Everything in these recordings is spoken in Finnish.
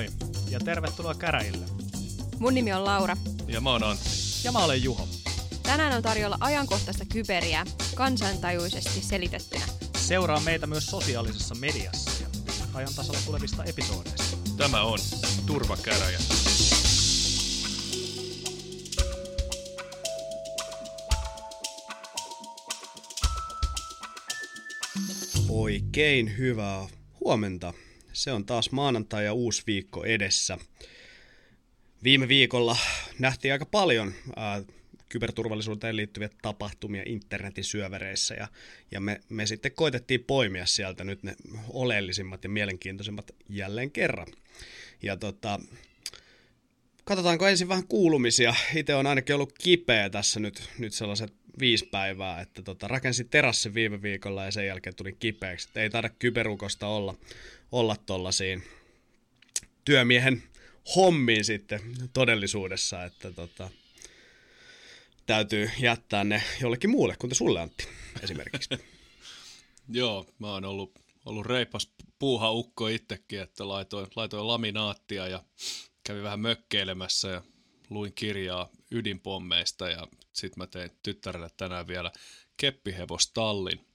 Moi ja tervetuloa käräjille. Mun nimi on Laura. Ja mä oon Antti. Ja mä olen Juho. Tänään on tarjolla ajankohtaista kyberiä kansantajuisesti selitettynä. Seuraa meitä myös sosiaalisessa mediassa ja ajan tasalla tulevista episodeista. Tämä on Turvakäräjä. Oikein hyvää huomenta. Se on taas maanantai ja uusi viikko edessä. Viime viikolla nähtiin aika paljon ää, kyberturvallisuuteen liittyviä tapahtumia internetin syövereissä ja, ja me, me sitten koitettiin poimia sieltä nyt ne oleellisimmat ja mielenkiintoisimmat jälleen kerran. Ja tota, katsotaanko ensin vähän kuulumisia. Itse on ainakin ollut kipeä tässä nyt, nyt sellaiset viisi päivää, että tota, rakensin terassin viime viikolla ja sen jälkeen tuli kipeäksi. Että ei taida kyberukosta olla, olla tollaisiin työmiehen hommiin sitten todellisuudessa, että tota, täytyy jättää ne jollekin muulle, kuten sulle Antti esimerkiksi. Joo, mä oon ollut, ollut reipas puuhaukko itsekin, että laitoin, laitoin laminaattia ja kävin vähän mökkeilemässä ja luin kirjaa ydinpommeista ja sitten mä tein tyttärelle tänään vielä keppihevostallin.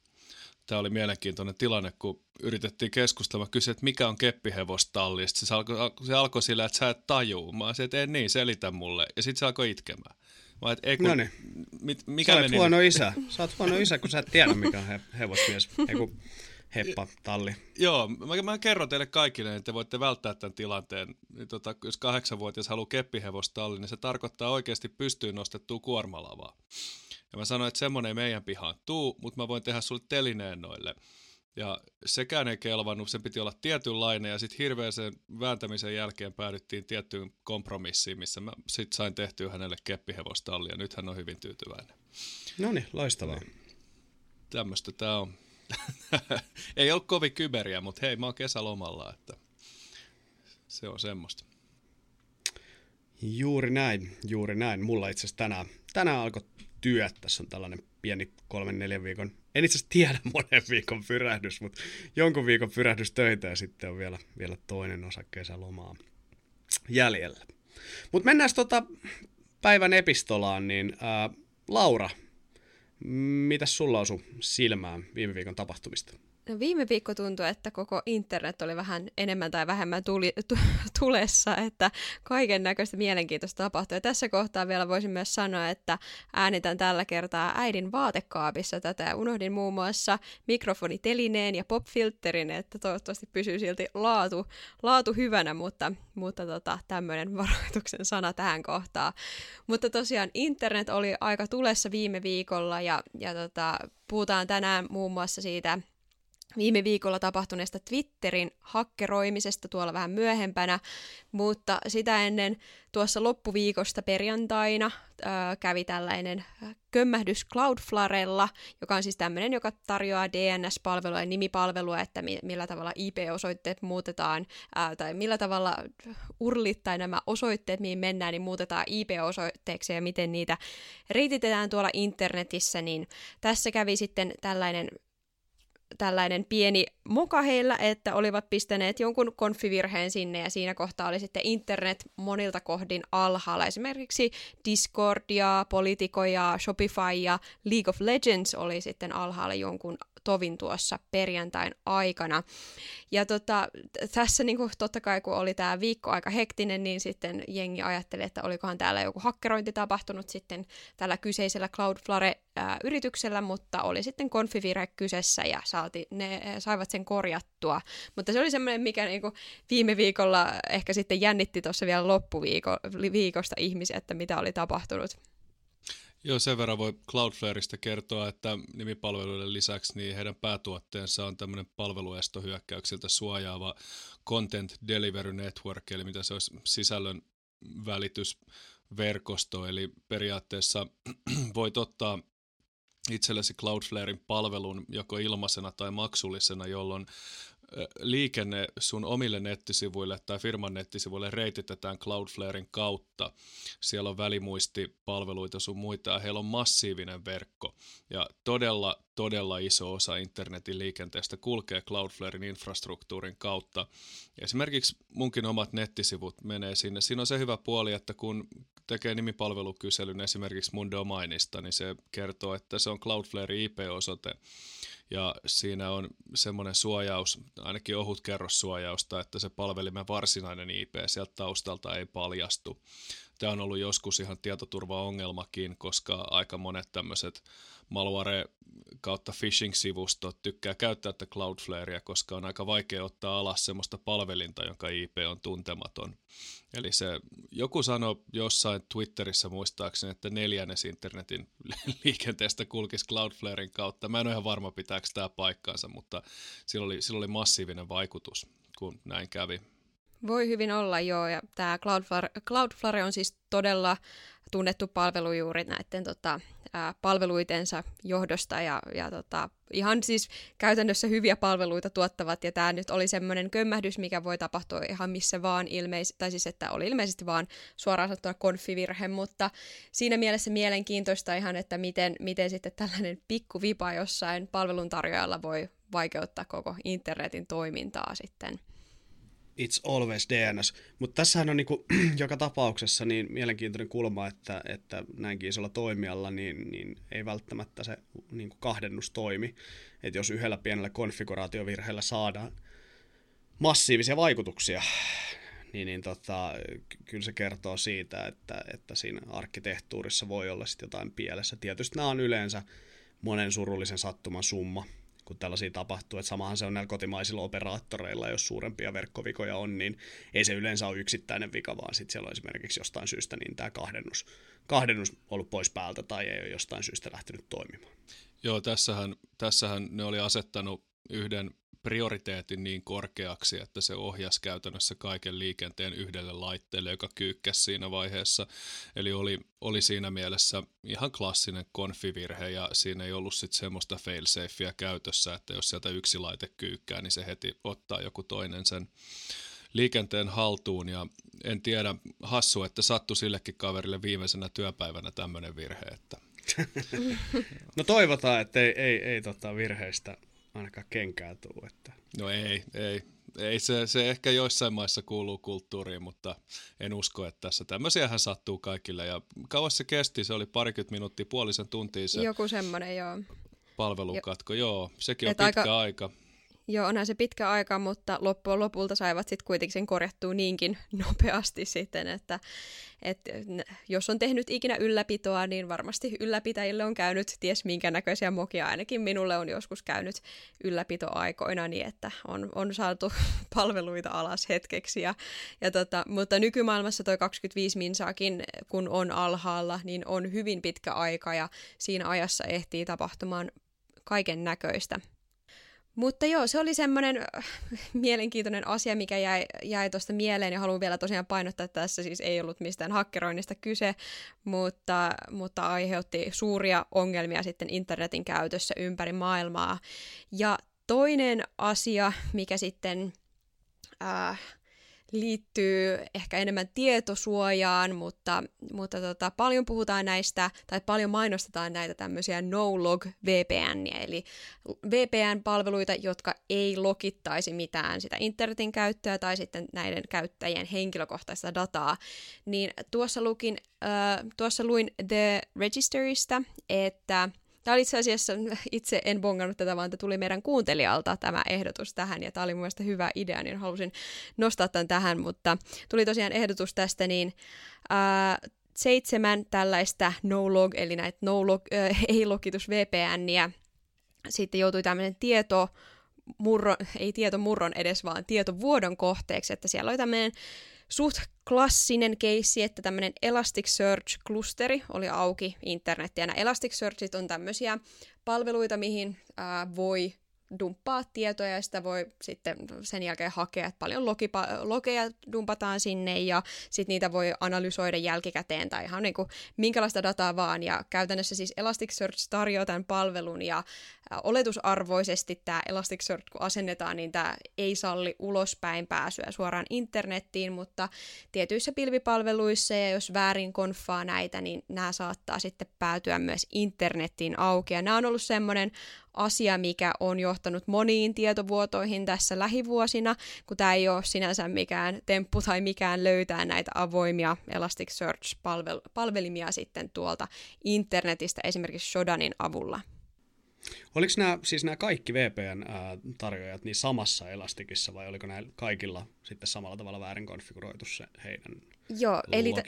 Tämä oli mielenkiintoinen tilanne, kun yritettiin keskustella. Mä kysyin, että mikä on keppihevostalli. Sitten se alkoi, se alkoi sillä, että sä et tajuu. Mä sanoin, että en niin, selitä mulle. Ja sitten se alkoi itkemään. Mä et, ei, kun, no niin. mit, mikä sä olet meni huono isä. Sä oot huono isä, kun sä et tiedä, mikä on he, hevosmies. Ei kun heppa, talli. Joo, mä, mä kerron teille kaikille, että te voitte välttää tämän tilanteen. Niin tota, jos kahdeksanvuotias haluaa keppihevostalli, niin se tarkoittaa oikeasti pystyyn nostettua kuormalavaa. Ja mä sanoin, että semmoinen ei meidän pihaan tuu, mutta mä voin tehdä sulle telineen noille. Ja sekään ei kelvannut, sen piti olla tietynlainen ja sitten hirveän sen vääntämisen jälkeen päädyttiin tiettyyn kompromissiin, missä mä sitten sain tehtyä hänelle keppihevostalli ja nyt hän on hyvin tyytyväinen. No niin, loistavaa. Tämmöistä tämä on. ei ole kovin kyberiä, mutta hei, mä oon kesälomalla, että se on semmoista. Juuri näin, juuri näin. Mulla itse asiassa tänään, tänään alkoi työt. Tässä on tällainen pieni kolmen, neljän viikon, en itse asiassa tiedä monen viikon pyrähdys, mutta jonkun viikon pyrähdys töitä ja sitten on vielä, vielä toinen osa kesälomaa jäljellä. Mutta mennään tota päivän epistolaan, niin ää, Laura, mitä sulla osui silmään viime viikon tapahtumista? No viime viikko tuntui, että koko internet oli vähän enemmän tai vähemmän tuli, tu, tulessa, että kaiken näköistä mielenkiintoista tapahtui. Ja tässä kohtaa vielä voisin myös sanoa, että äänitän tällä kertaa äidin vaatekaapissa tätä. Unohdin muun muassa mikrofonitelineen ja popfilterin, että toivottavasti pysyy silti laatu, laatu hyvänä, mutta, mutta tota, tämmöinen varoituksen sana tähän kohtaan. Mutta tosiaan internet oli aika tulessa viime viikolla ja, ja tota, puhutaan tänään muun muassa siitä viime viikolla tapahtuneesta Twitterin hakkeroimisesta tuolla vähän myöhempänä, mutta sitä ennen tuossa loppuviikosta perjantaina ää, kävi tällainen kömmähdys Cloudflarella, joka on siis tämmöinen, joka tarjoaa DNS-palvelua ja nimipalvelua, että mi- millä tavalla IP-osoitteet muutetaan, ää, tai millä tavalla urlit tai nämä osoitteet, mihin mennään, niin muutetaan IP-osoitteeksi ja miten niitä reititetään tuolla internetissä, niin tässä kävi sitten tällainen tällainen pieni moka heillä, että olivat pistäneet jonkun konfivirheen sinne ja siinä kohtaa oli sitten internet monilta kohdin alhaalla. Esimerkiksi Discord ja Politico ja Shopify ja League of Legends oli sitten alhaalla jonkun tovin tuossa perjantain aikana. Ja tota, tässä niin kuin, totta kai kun oli tämä viikko aika hektinen, niin sitten jengi ajatteli, että olikohan täällä joku hakkerointi tapahtunut sitten tällä kyseisellä Cloudflare-yrityksellä, mutta oli sitten konfivire kyseessä ja saati, ne saivat sen korjattua. Mutta se oli semmoinen, mikä niin kuin viime viikolla ehkä sitten jännitti tuossa vielä loppuviikosta ihmisiä, että mitä oli tapahtunut. Joo, sen verran voi Cloudflareista kertoa, että nimipalveluiden lisäksi niin heidän päätuotteensa on tämmöinen palveluestohyökkäyksiltä suojaava Content Delivery Network, eli mitä se olisi sisällön välitysverkosto, eli periaatteessa voit ottaa itsellesi Cloudflarein palvelun joko ilmaisena tai maksullisena, jolloin liikenne sun omille nettisivuille tai firman nettisivuille reititetään Cloudflaren kautta. Siellä on välimuistipalveluita sun muita ja heillä on massiivinen verkko. Ja todella, todella iso osa internetin liikenteestä kulkee Cloudflaren infrastruktuurin kautta. Esimerkiksi munkin omat nettisivut menee sinne. Siinä on se hyvä puoli, että kun tekee nimipalvelukyselyn esimerkiksi mun domainista, niin se kertoo, että se on Cloudflare IP-osoite ja siinä on semmoinen suojaus, ainakin ohut kerrossuojausta, että se palvelimen varsinainen IP sieltä taustalta ei paljastu. Tämä on ollut joskus ihan tietoturvaongelmakin, koska aika monet tämmöiset malware kautta phishing-sivustot tykkää käyttää tätä Cloudflarea, koska on aika vaikea ottaa alas semmoista palvelinta, jonka IP on tuntematon. Eli se, joku sanoi jossain Twitterissä muistaakseni, että neljännes internetin liikenteestä kulkisi Cloudflaren kautta. Mä en ole ihan varma, pitääkö tämä paikkaansa, mutta sillä oli, sillä oli massiivinen vaikutus, kun näin kävi. Voi hyvin olla, joo. Ja tämä Cloudflare, Cloudflare on siis todella tunnettu palvelu juuri näiden tota, ää, palveluitensa johdosta ja, ja tota, ihan siis käytännössä hyviä palveluita tuottavat ja tämä nyt oli semmoinen kömmähdys, mikä voi tapahtua ihan missä vaan ilmeisesti, tai siis että oli ilmeisesti vaan suoraan sanottuna konfivirhe, mutta siinä mielessä mielenkiintoista ihan, että miten, miten sitten tällainen pikku vipa jossain palveluntarjoajalla voi vaikeuttaa koko internetin toimintaa sitten it's always DNS. Mutta tässähän on niinku, joka tapauksessa niin mielenkiintoinen kulma, että, että näinkin isolla toimijalla niin, niin ei välttämättä se niinku kahdennus toimi. Että jos yhdellä pienellä konfiguraatiovirheellä saadaan massiivisia vaikutuksia, niin, niin tota, kyllä se kertoo siitä, että, että siinä arkkitehtuurissa voi olla sitten jotain pielessä. Tietysti nämä on yleensä monen surullisen sattuman summa, kun tällaisia tapahtuu. Että samahan se on näillä kotimaisilla operaattoreilla, jos suurempia verkkovikoja on, niin ei se yleensä ole yksittäinen vika, vaan sitten siellä on esimerkiksi jostain syystä niin tämä kahdennus, kahdennus ollut pois päältä tai ei ole jostain syystä lähtenyt toimimaan. Joo, tässähän, tässähän ne oli asettanut yhden prioriteetin niin korkeaksi, että se ohjasi käytännössä kaiken liikenteen yhdelle laitteelle, joka kyykkäsi siinä vaiheessa. Eli oli, oli siinä mielessä ihan klassinen konfivirhe ja siinä ei ollut sitten semmoista failsafea käytössä, että jos sieltä yksi laite kyykkää, niin se heti ottaa joku toinen sen liikenteen haltuun ja en tiedä, hassu, että sattui sillekin kaverille viimeisenä työpäivänä tämmöinen virhe. Että... no toivotaan, että ei, ei, ei tota virheistä ainakaan kenkää tuu. Että. No ei, ei. Ei se, se ehkä joissain maissa kuuluu kulttuuriin, mutta en usko, että tässä tämmöisiähän sattuu kaikille. Ja kauas se kesti, se oli parikymmentä minuuttia, puolisen tuntia se Joku semmoinen, joo. palvelukatko, jo. joo. Sekin on Et pitkä aika, aika. Joo, onhan se pitkä aika, mutta loppujen lopulta saivat sitten kuitenkin sen korjattua niinkin nopeasti sitten, että, että jos on tehnyt ikinä ylläpitoa, niin varmasti ylläpitäjille on käynyt ties minkä näköisiä mokia. Ainakin minulle on joskus käynyt ylläpitoaikoina niin, että on, on saatu palveluita alas hetkeksi. Ja, ja tota, mutta nykymaailmassa toi 25 minsaakin, kun on alhaalla, niin on hyvin pitkä aika ja siinä ajassa ehtii tapahtumaan kaiken näköistä. Mutta joo, se oli semmoinen äh, mielenkiintoinen asia, mikä jäi, jäi tuosta mieleen ja haluan vielä tosiaan painottaa, että tässä siis ei ollut mistään hakkeroinnista kyse, mutta, mutta aiheutti suuria ongelmia sitten internetin käytössä ympäri maailmaa. Ja toinen asia, mikä sitten äh, liittyy ehkä enemmän tietosuojaan, mutta, mutta tota, paljon puhutaan näistä, tai paljon mainostetaan näitä tämmöisiä no-log VPN, eli VPN-palveluita, jotka ei lokittaisi mitään sitä internetin käyttöä tai sitten näiden käyttäjien henkilökohtaista dataa. Niin tuossa, lukin, äh, tuossa luin The Registerista, että Tämä oli itse asiassa, itse en bongannut tätä, vaan tuli meidän kuuntelijalta tämä ehdotus tähän, ja tämä oli mun hyvä idea, niin halusin nostaa tämän tähän, mutta tuli tosiaan ehdotus tästä, niin ää, seitsemän tällaista no-log, eli näitä no-log, äh, ei-logitus VPNiä, sitten joutui tämmöinen tieto, murro, ei tietomurron edes, vaan tietovuodon kohteeksi, että siellä oli tämmöinen suht klassinen keissi, että tämmöinen Elasticsearch-klusteri oli auki internettiä. Nämä Elasticsearchit on tämmöisiä palveluita, mihin ää, voi dumppaa tietoja ja sitä voi sitten sen jälkeen hakea, että paljon logipa- logeja dumpataan sinne ja sitten niitä voi analysoida jälkikäteen tai ihan niin kuin minkälaista dataa vaan ja käytännössä siis Elasticsearch tarjoaa tämän palvelun ja oletusarvoisesti tämä Elasticsearch, kun asennetaan, niin tämä ei salli ulospäin pääsyä suoraan internettiin, mutta tietyissä pilvipalveluissa ja jos väärin konfaa näitä, niin nämä saattaa sitten päätyä myös internettiin auki. Ja nämä on ollut semmoinen asia, mikä on johtanut moniin tietovuotoihin tässä lähivuosina, kun tämä ei ole sinänsä mikään temppu tai mikään löytää näitä avoimia Elasticsearch-palvelimia sitten tuolta internetistä esimerkiksi Shodanin avulla. Oliko nämä, siis nämä kaikki VPN-tarjoajat niin samassa Elastikissa vai oliko näillä kaikilla sitten samalla tavalla väärin konfiguroitu se heidän Joo, eli t-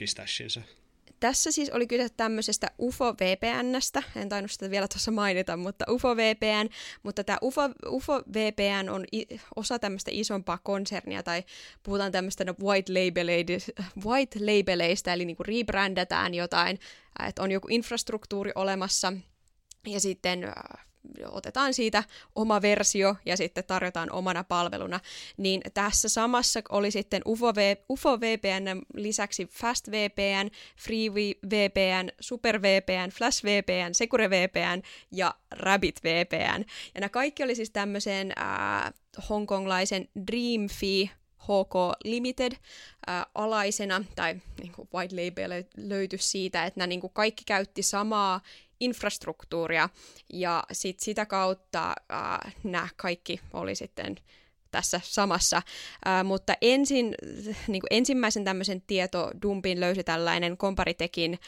tässä siis oli kyse tämmöisestä UFO VPNstä, en tainnut sitä vielä tuossa mainita, mutta UFO VPN, mutta tämä UFO, UFO VPN on i, osa tämmöistä isompaa konsernia, tai puhutaan tämmöistä white, white labeleista, eli niinku rebrändätään jotain, että on joku infrastruktuuri olemassa, ja sitten otetaan siitä oma versio ja sitten tarjotaan omana palveluna, niin tässä samassa oli sitten UFO, v, UFO VPN lisäksi Fast VPN, Free VPN, Super VPN, Flash VPN, Secure VPN ja Rabbit VPN. Ja nämä kaikki oli siis tämmöisen äh, hongkonglaisen Dreamfee HK Limited äh, alaisena, tai niin kuin white label löytyi siitä, että nämä niin kuin kaikki käytti samaa infrastruktuuria ja sit sitä kautta äh, nämä kaikki oli sitten tässä samassa. Äh, mutta ensin, niin kuin ensimmäisen tämmöisen tietodumpin löysi tällainen komparitekin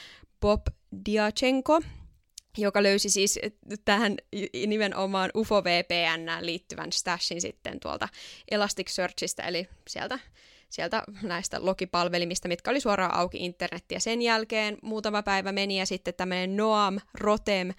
Bob Diachenko, joka löysi siis tähän nimenomaan UFO VPN liittyvän stashin sitten tuolta Elasticsearchista, eli sieltä sieltä näistä logipalvelimista, mitkä oli suoraan auki internettiä. Sen jälkeen muutama päivä meni ja sitten tämmöinen Noam Rotem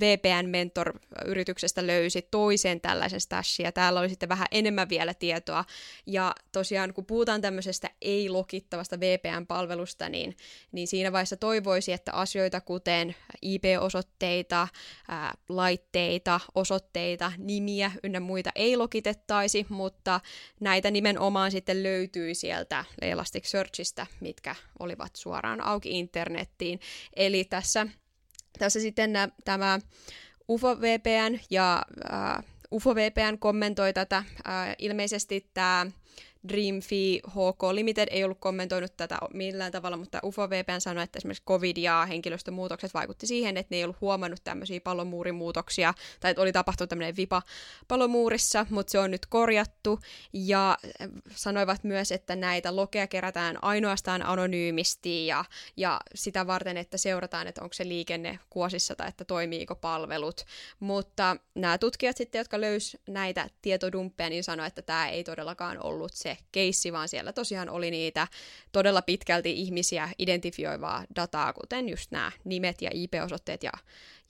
VPN Mentor-yrityksestä löysi toisen tällaisen stashin, ja täällä oli sitten vähän enemmän vielä tietoa. Ja tosiaan, kun puhutaan tämmöisestä ei-lokittavasta VPN-palvelusta, niin, niin siinä vaiheessa toivoisi, että asioita kuten IP-osoitteita, ää, laitteita, osoitteita, nimiä ynnä muita ei lokitettaisi, mutta näitä nimenomaan sitten löytyi sieltä Elasticsearchista, mitkä olivat suoraan auki internettiin. Eli tässä tässä sitten nä, tämä UFO VPN ja äh, UFO VPN kommentoi tätä. Äh, ilmeisesti tämä Dreamfee HK Limited ei ollut kommentoinut tätä millään tavalla, mutta UFO-VPN sanoi, että esimerkiksi COVID ja henkilöstömuutokset vaikutti siihen, että ne ei ollut huomannut tämmöisiä palomuurimuutoksia, tai että oli tapahtunut tämmöinen vipa palomuurissa, mutta se on nyt korjattu, ja sanoivat myös, että näitä lokeja kerätään ainoastaan anonyymisti, ja, ja sitä varten, että seurataan, että onko se liikenne kuosissa, tai että toimiiko palvelut, mutta nämä tutkijat sitten, jotka löys näitä tietodumppeja, niin sanoivat, että tämä ei todellakaan ollut se keissi, vaan siellä tosiaan oli niitä todella pitkälti ihmisiä identifioivaa dataa, kuten just nämä nimet ja IP-osoitteet ja,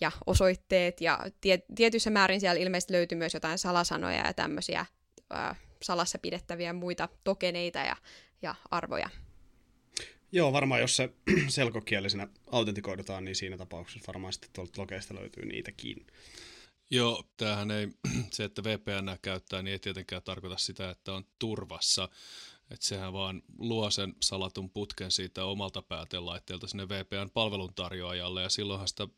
ja osoitteet, ja tie, tietyssä määrin siellä ilmeisesti löytyi myös jotain salasanoja ja tämmöisiä ää, salassa pidettäviä muita tokeneita ja, ja arvoja. Joo, varmaan jos se selkokielisenä autentikoidutaan, niin siinä tapauksessa varmaan sitten tuolta lokeista löytyy niitäkin. Joo, tämähän ei, se, että VPN käyttää, niin ei tietenkään tarkoita sitä, että on turvassa. Että sehän vaan luo sen salatun putken siitä omalta päätelaitteelta sinne VPN-palveluntarjoajalle, ja silloinhan sitä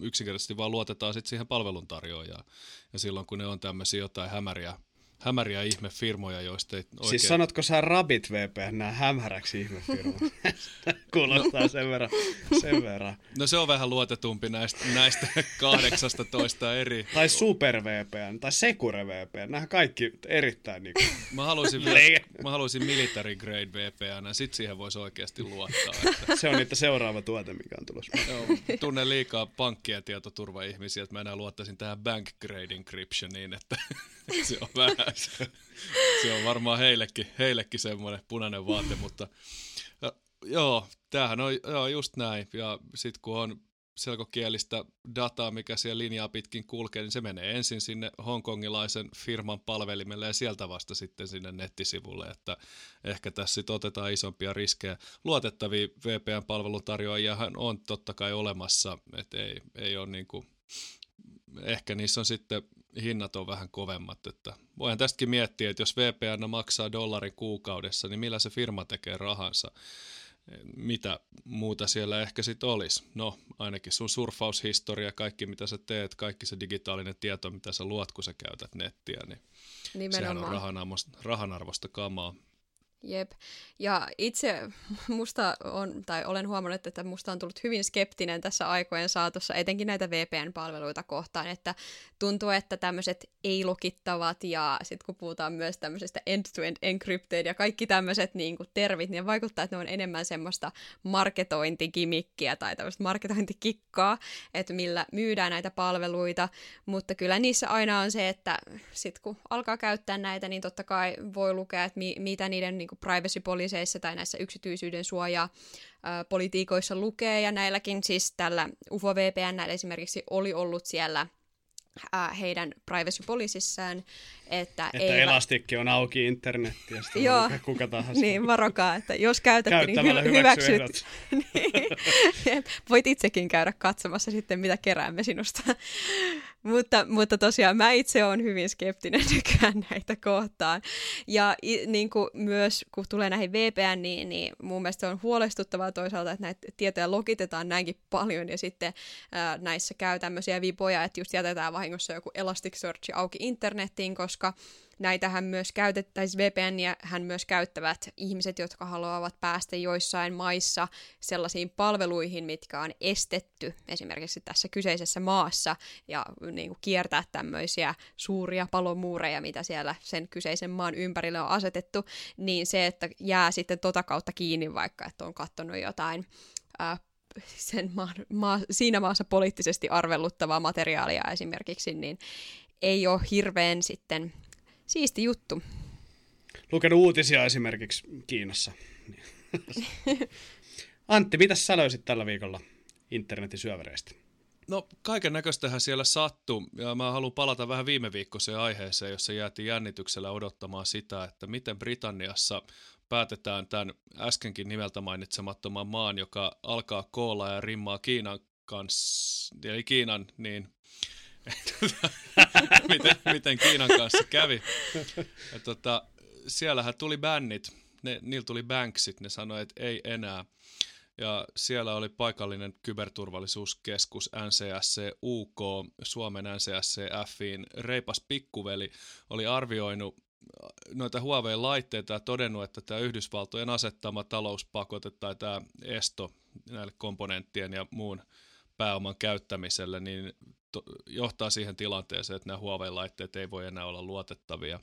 yksinkertaisesti vaan luotetaan sitten siihen palveluntarjoajaan. Ja silloin kun ne on tämmöisiä jotain hämäriä hämäriä ihmefirmoja, joista ei siis oikein... Siis sanotko sä Rabbit VPN nää hämäräksi ihmefirmoja? Kuulostaa sen verran, sen verran. No se on vähän luotetumpi näistä, näistä 18 eri... Tai Super VPN, tai Secure VPN, nämä kaikki erittäin niin kuin... Mä haluaisin, vielä, mä haluaisin military grade VPN, sit siihen voisi oikeasti luottaa. Että... Se on niitä seuraava tuote, mikä on tulossa. Joo, tunnen liikaa pankkien tietoturva-ihmisiä, että mä enää luottaisin tähän bank grade encryptioniin, että se on vähän se, se on varmaan heillekin, heillekin semmoinen punainen vaate, mutta joo, tämähän on joo, just näin. Ja sitten kun on selkokielistä dataa, mikä siellä linjaa pitkin kulkee, niin se menee ensin sinne hongkongilaisen firman palvelimelle ja sieltä vasta sitten sinne nettisivulle, että ehkä tässä sitten otetaan isompia riskejä. Luotettavia VPN-palveluntarjoajia on totta kai olemassa, että ei, ei ole niin kuin, ehkä niissä on sitten hinnat on vähän kovemmat. Että voin tästäkin miettiä, että jos VPN maksaa dollarin kuukaudessa, niin millä se firma tekee rahansa. mitä muuta siellä ehkä sitten olisi. No, ainakin sun surfaushistoria, kaikki mitä sä teet, kaikki se digitaalinen tieto, mitä sä luot, kun sä käytät nettiä, niin Nimenomaan. sehän on rahanarvosta, rahanarvosta kamaa. Jep. Ja itse musta on, tai olen huomannut, että musta on tullut hyvin skeptinen tässä aikojen saatossa, etenkin näitä VPN-palveluita kohtaan, että tuntuu, että tämmöiset ei-lokittavat ja sitten kun puhutaan myös tämmöisestä end-to-end encrypted ja kaikki tämmöiset niin tervit, niin vaikuttaa, että ne on enemmän semmoista marketointikimikkiä tai tämmöistä marketointikikkaa, että millä myydään näitä palveluita, mutta kyllä niissä aina on se, että sitten kun alkaa käyttää näitä, niin totta kai voi lukea, että mi- mitä niiden niin privacy policeissa tai näissä yksityisyyden suoja politiikoissa lukee, ja näilläkin siis tällä UFO VPN esimerkiksi oli ollut siellä äh, heidän privacy policissään, että, että eivät... elastikki on auki internetti ja Joo, kuka tahansa. niin varokaa, että jos käytätte, niin hy- hyväksyt. niin, voit itsekin käydä katsomassa sitten, mitä keräämme sinusta. Mutta, mutta tosiaan mä itse olen hyvin skeptinen nykyään näitä kohtaan. Ja niin kuin myös kun tulee näihin VPN, niin, niin mun mielestä on huolestuttavaa toisaalta, että näitä tietoja logitetaan näinkin paljon ja sitten ää, näissä käy tämmöisiä vipoja, että just jätetään vahingossa joku Elasticsearch auki internettiin, koska näitähän myös käytettäisiin, VPNiä hän myös käyttävät ihmiset, jotka haluavat päästä joissain maissa sellaisiin palveluihin, mitkä on estetty esimerkiksi tässä kyseisessä maassa ja niin kuin kiertää tämmöisiä suuria palomuureja, mitä siellä sen kyseisen maan ympärille on asetettu, niin se, että jää sitten tota kautta kiinni vaikka, että on katsonut jotain ää, sen maa, maa, siinä maassa poliittisesti arvelluttavaa materiaalia esimerkiksi, niin ei ole hirveän sitten siisti juttu. Lukenut uutisia esimerkiksi Kiinassa. Antti, mitä sanoisit tällä viikolla internetin syövereistä? No kaiken näköistähän siellä sattuu ja mä haluan palata vähän viime viikkoiseen aiheeseen, jossa jäätiin jännityksellä odottamaan sitä, että miten Britanniassa päätetään tämän äskenkin nimeltä mainitsemattoman maan, joka alkaa koolla ja rimmaa Kiinan kanssa, eli Kiinan, niin miten, miten Kiinan kanssa kävi. Ja tota, siellähän tuli bännit, ne, niillä tuli banksit, ne sanoi, että ei enää. Ja siellä oli paikallinen kyberturvallisuuskeskus NCSC UK, Suomen NCSC Fin reipas pikkuveli, oli arvioinut noita Huawei-laitteita ja todennut, että tämä Yhdysvaltojen asettama talouspakote tai tämä esto näille komponenttien ja muun pääoman käyttämiselle, niin to, johtaa siihen tilanteeseen, että nämä Huawei-laitteet ei voi enää olla luotettavia.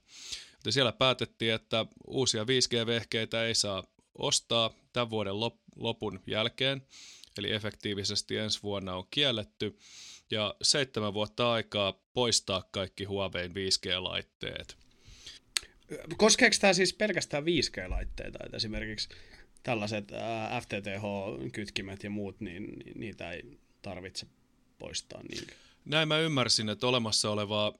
Ja siellä päätettiin, että uusia 5G-vehkeitä ei saa ostaa tämän vuoden lop, lopun jälkeen, eli efektiivisesti ensi vuonna on kielletty, ja seitsemän vuotta aikaa poistaa kaikki Huawein 5G-laitteet. Koskeeko tämä siis pelkästään 5G-laitteita, että esimerkiksi tällaiset FTTH-kytkimet ja muut, niin niitä ei tarvitse poistaa niinkään? Näin mä ymmärsin, että olemassa olevaa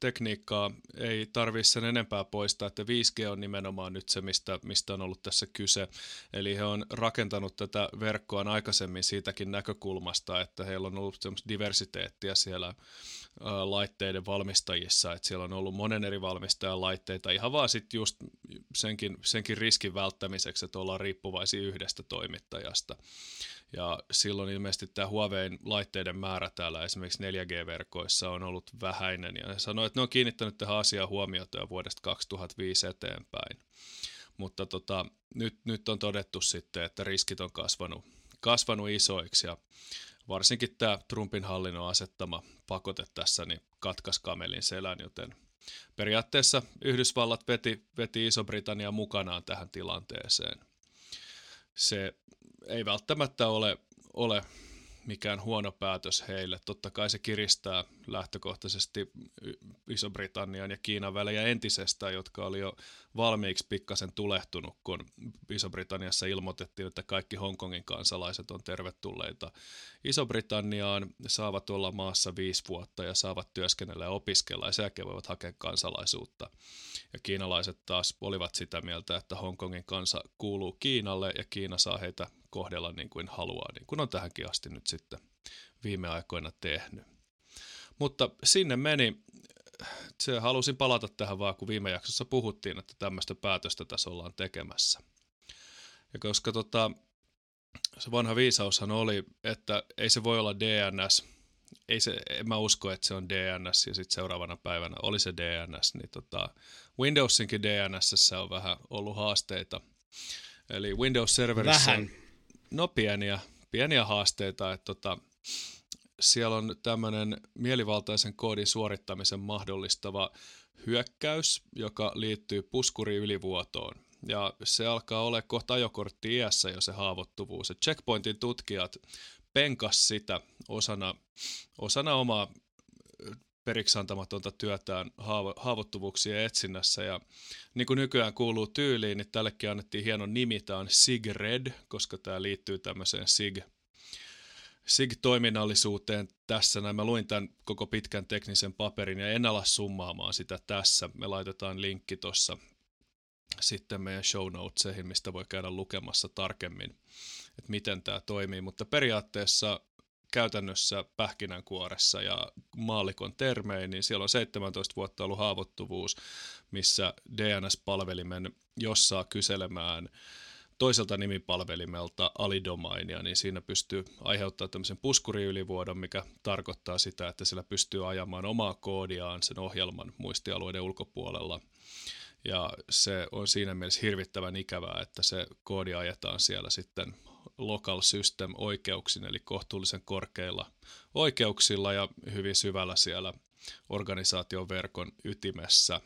tekniikkaa ei tarvitse sen enempää poistaa, että 5G on nimenomaan nyt se, mistä, mistä on ollut tässä kyse. Eli he on rakentanut tätä verkkoa aikaisemmin siitäkin näkökulmasta, että heillä on ollut diversiteettiä siellä laitteiden valmistajissa, että siellä on ollut monen eri valmistajan laitteita ihan vaan sitten just senkin, senkin riskin välttämiseksi, että ollaan riippuvaisia yhdestä toimittajasta. Ja silloin ilmeisesti tämä Huawein laitteiden määrä täällä esimerkiksi 4G-verkoissa on ollut vähäinen. Ja ne sanoi, että ne on kiinnittänyt tähän asiaan huomiota jo vuodesta 2005 eteenpäin. Mutta tota, nyt, nyt on todettu sitten, että riskit on kasvanut, kasvanut isoiksi ja varsinkin tämä Trumpin hallinnon asettama pakote tässä niin katkaisi kamelin selän, joten periaatteessa Yhdysvallat veti, veti Iso-Britannia mukanaan tähän tilanteeseen. Se ei välttämättä ole, ole mikään huono päätös heille. Totta kai se kiristää lähtökohtaisesti Iso-Britannian ja Kiinan välejä entisestään, jotka oli jo valmiiksi pikkasen tulehtunut, kun Iso-Britanniassa ilmoitettiin, että kaikki Hongkongin kansalaiset on tervetulleita Iso-Britanniaan, saavat olla maassa viisi vuotta ja saavat työskennellä ja opiskella ja sen jälkeen voivat hakea kansalaisuutta. Ja kiinalaiset taas olivat sitä mieltä, että Hongkongin kansa kuuluu Kiinalle ja Kiina saa heitä kohdella niin kuin haluaa, niin kuin on tähänkin asti nyt sitten viime aikoina tehnyt. Mutta sinne meni, se halusin palata tähän vaan, kun viime jaksossa puhuttiin, että tämmöistä päätöstä tässä ollaan tekemässä. Ja koska tota, se vanha viisaushan oli, että ei se voi olla DNS, ei se, en mä usko, että se on DNS ja sitten seuraavana päivänä oli se DNS, niin tota, Windowsinkin DNS on vähän ollut haasteita. Eli Windows-serverissä Vähän. on no pieniä, pieniä haasteita, että tota, siellä on tämmöinen mielivaltaisen koodin suorittamisen mahdollistava hyökkäys, joka liittyy puskuri ylivuotoon. Ja se alkaa olla kohta ajokortti iässä jo se haavoittuvuus. Et checkpointin tutkijat penkas sitä osana, osana omaa periksi antamatonta työtään haavo, haavoittuvuuksien etsinnässä. Ja niin kuin nykyään kuuluu tyyliin, niin tällekin annettiin hieno nimi, tämä on SIGRED, koska tämä liittyy tämmöiseen SIG, SIG-toiminnallisuuteen tässä. Näin mä luin tämän koko pitkän teknisen paperin ja en ala summaamaan sitä tässä. Me laitetaan linkki tuossa sitten meidän show notesihin, mistä voi käydä lukemassa tarkemmin, että miten tämä toimii. Mutta periaatteessa käytännössä pähkinänkuoressa ja maalikon termein, niin siellä on 17 vuotta ollut haavoittuvuus, missä DNS-palvelimen, jos saa kyselemään toiselta nimipalvelimelta alidomainia, niin siinä pystyy aiheuttamaan tämmöisen puskuriylivuodon, mikä tarkoittaa sitä, että sillä pystyy ajamaan omaa koodiaan sen ohjelman muistialueiden ulkopuolella. Ja se on siinä mielessä hirvittävän ikävää, että se koodi ajetaan siellä sitten local system oikeuksin, eli kohtuullisen korkeilla oikeuksilla ja hyvin syvällä siellä organisaation verkon ytimessä.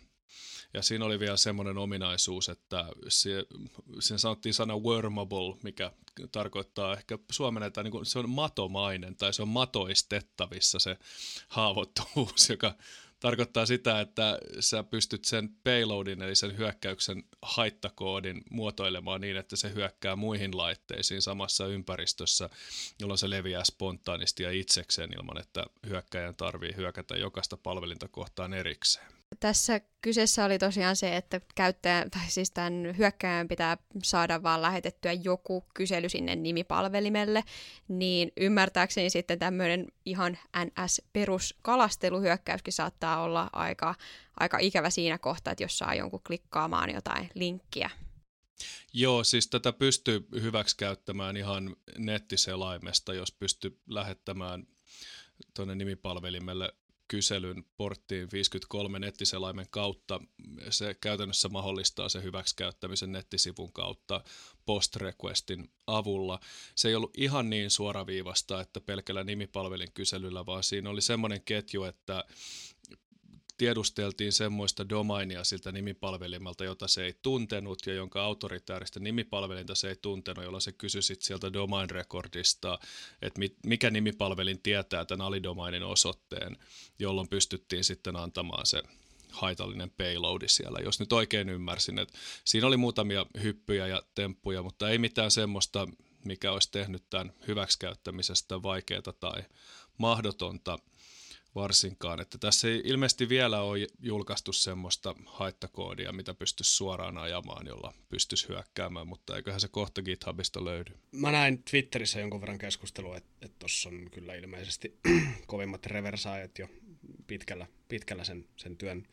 Ja siinä oli vielä semmoinen ominaisuus, että se, sen sanottiin sana wormable, mikä tarkoittaa ehkä suomennetaan, niin kuin se on matomainen tai se on matoistettavissa se haavoittuvuus, joka tarkoittaa sitä, että sä pystyt sen payloadin, eli sen hyökkäyksen haittakoodin muotoilemaan niin, että se hyökkää muihin laitteisiin samassa ympäristössä, jolloin se leviää spontaanisti ja itsekseen ilman, että hyökkäjän tarvii hyökätä jokaista palvelinta kohtaan erikseen. Tässä kyseessä oli tosiaan se, että käyttäjän, tai siis tämän hyökkäjän pitää saada vaan lähetettyä joku kysely sinne nimipalvelimelle, niin ymmärtääkseni sitten tämmöinen ihan NS-peruskalasteluhyökkäyskin saattaa olla aika, aika ikävä siinä kohtaa, että jos saa jonkun klikkaamaan jotain linkkiä. Joo, siis tätä pystyy hyväksi käyttämään ihan nettiselaimesta, jos pystyy lähettämään tuonne nimipalvelimelle kyselyn porttiin 53 nettiselaimen kautta. Se käytännössä mahdollistaa se hyväksikäyttämisen nettisivun kautta post requestin avulla. Se ei ollut ihan niin suoraviivasta, että pelkällä nimipalvelin kyselyllä, vaan siinä oli semmoinen ketju, että tiedusteltiin semmoista domainia siltä nimipalvelimelta, jota se ei tuntenut ja jonka autoritääristä nimipalvelinta se ei tuntenut, jolla se kysyi sieltä domain recordista, että mikä nimipalvelin tietää tämän alidomainin osoitteen, jolloin pystyttiin sitten antamaan se haitallinen payloadi siellä, jos nyt oikein ymmärsin. Että siinä oli muutamia hyppyjä ja temppuja, mutta ei mitään semmoista, mikä olisi tehnyt tämän hyväksikäyttämisestä vaikeaa tai mahdotonta varsinkaan. Että tässä ei ilmeisesti vielä ole julkaistu semmoista haittakoodia, mitä pystyisi suoraan ajamaan, jolla pystyisi hyökkäämään, mutta eiköhän se kohta GitHubista löydy. Mä näin Twitterissä jonkun verran keskustelua, että tuossa on kyllä ilmeisesti kovimmat reversaajat jo pitkällä, pitkällä sen, sen työn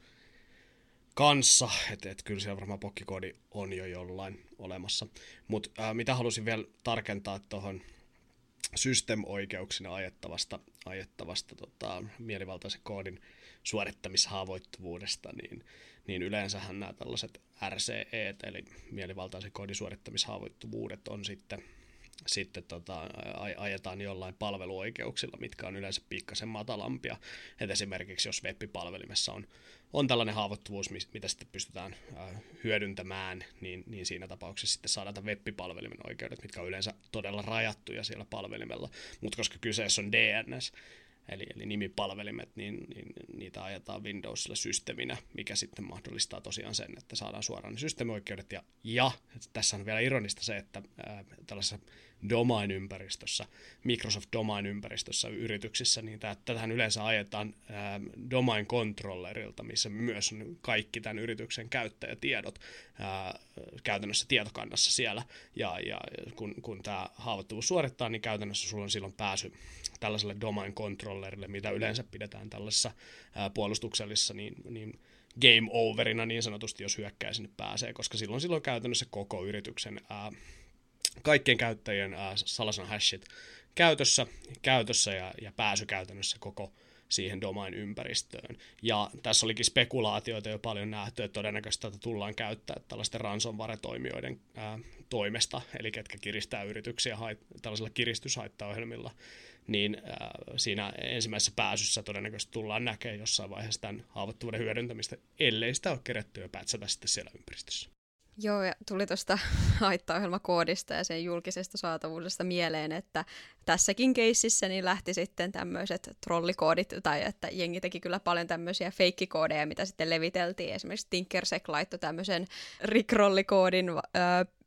kanssa, että et kyllä siellä varmaan pokkikoodi on jo jollain olemassa. Mutta mitä halusin vielä tarkentaa tuohon system-oikeuksina ajettavasta, ajettavasta tota, mielivaltaisen koodin suorittamishaavoittuvuudesta, niin, niin yleensähän nämä tällaiset RCE, eli mielivaltaisen koodin suorittamishaavoittuvuudet on sitten sitten tota, ajetaan jollain palveluoikeuksilla, mitkä on yleensä pikkasen matalampia. Et esimerkiksi jos web-palvelimessa on, on tällainen haavoittuvuus, mitä sitten pystytään äh, hyödyntämään, niin, niin siinä tapauksessa sitten saadaan web-palvelimen oikeudet, mitkä on yleensä todella rajattuja siellä palvelimella. Mutta koska kyseessä on DNS, eli, eli nimipalvelimet, niin, niin niitä ajetaan Windowsilla systeeminä, mikä sitten mahdollistaa tosiaan sen, että saadaan suoraan ne systeemioikeudet. Ja, ja tässä on vielä ironista se, että ää, tällaisessa domain-ympäristössä, Microsoft domain-ympäristössä yrityksissä, niin tätähän yleensä ajetaan domain-controllerilta, missä myös on kaikki tämän yrityksen käyttäjätiedot ää, käytännössä tietokannassa siellä, ja, ja kun, kun tämä haavoittuvuus suorittaa, niin käytännössä sulla on silloin pääsy tällaiselle domain controllerille, mitä yleensä pidetään tällaisessa ää, puolustuksellisessa, niin, niin game overina niin sanotusti, jos hyökkäjä sinne pääsee, koska silloin silloin käytännössä koko yrityksen ää, kaikkien käyttäjien ää, salasan hashit käytössä, käytössä ja, ja pääsy käytännössä koko siihen domain-ympäristöön. Ja tässä olikin spekulaatioita jo paljon nähty, että todennäköisesti tätä tullaan käyttää tällaisten ransomware-toimijoiden ää, toimesta, eli ketkä kiristää yrityksiä hait- tällaisilla kiristyshaittaohjelmilla, niin ää, siinä ensimmäisessä pääsyssä todennäköisesti tullaan näkemään jossain vaiheessa tämän haavoittuvuuden hyödyntämistä, ellei sitä ole kerätty ja pätsätä sitten siellä ympäristössä. Joo, ja tuli tuosta haittaohjelmakoodista ja sen julkisesta saatavuudesta mieleen, että tässäkin keississä niin lähti sitten tämmöiset trollikoodit, tai että jengi teki kyllä paljon tämmöisiä feikkikoodeja, mitä sitten leviteltiin. Esimerkiksi Tinkersec laittoi tämmöisen rikrolikoodin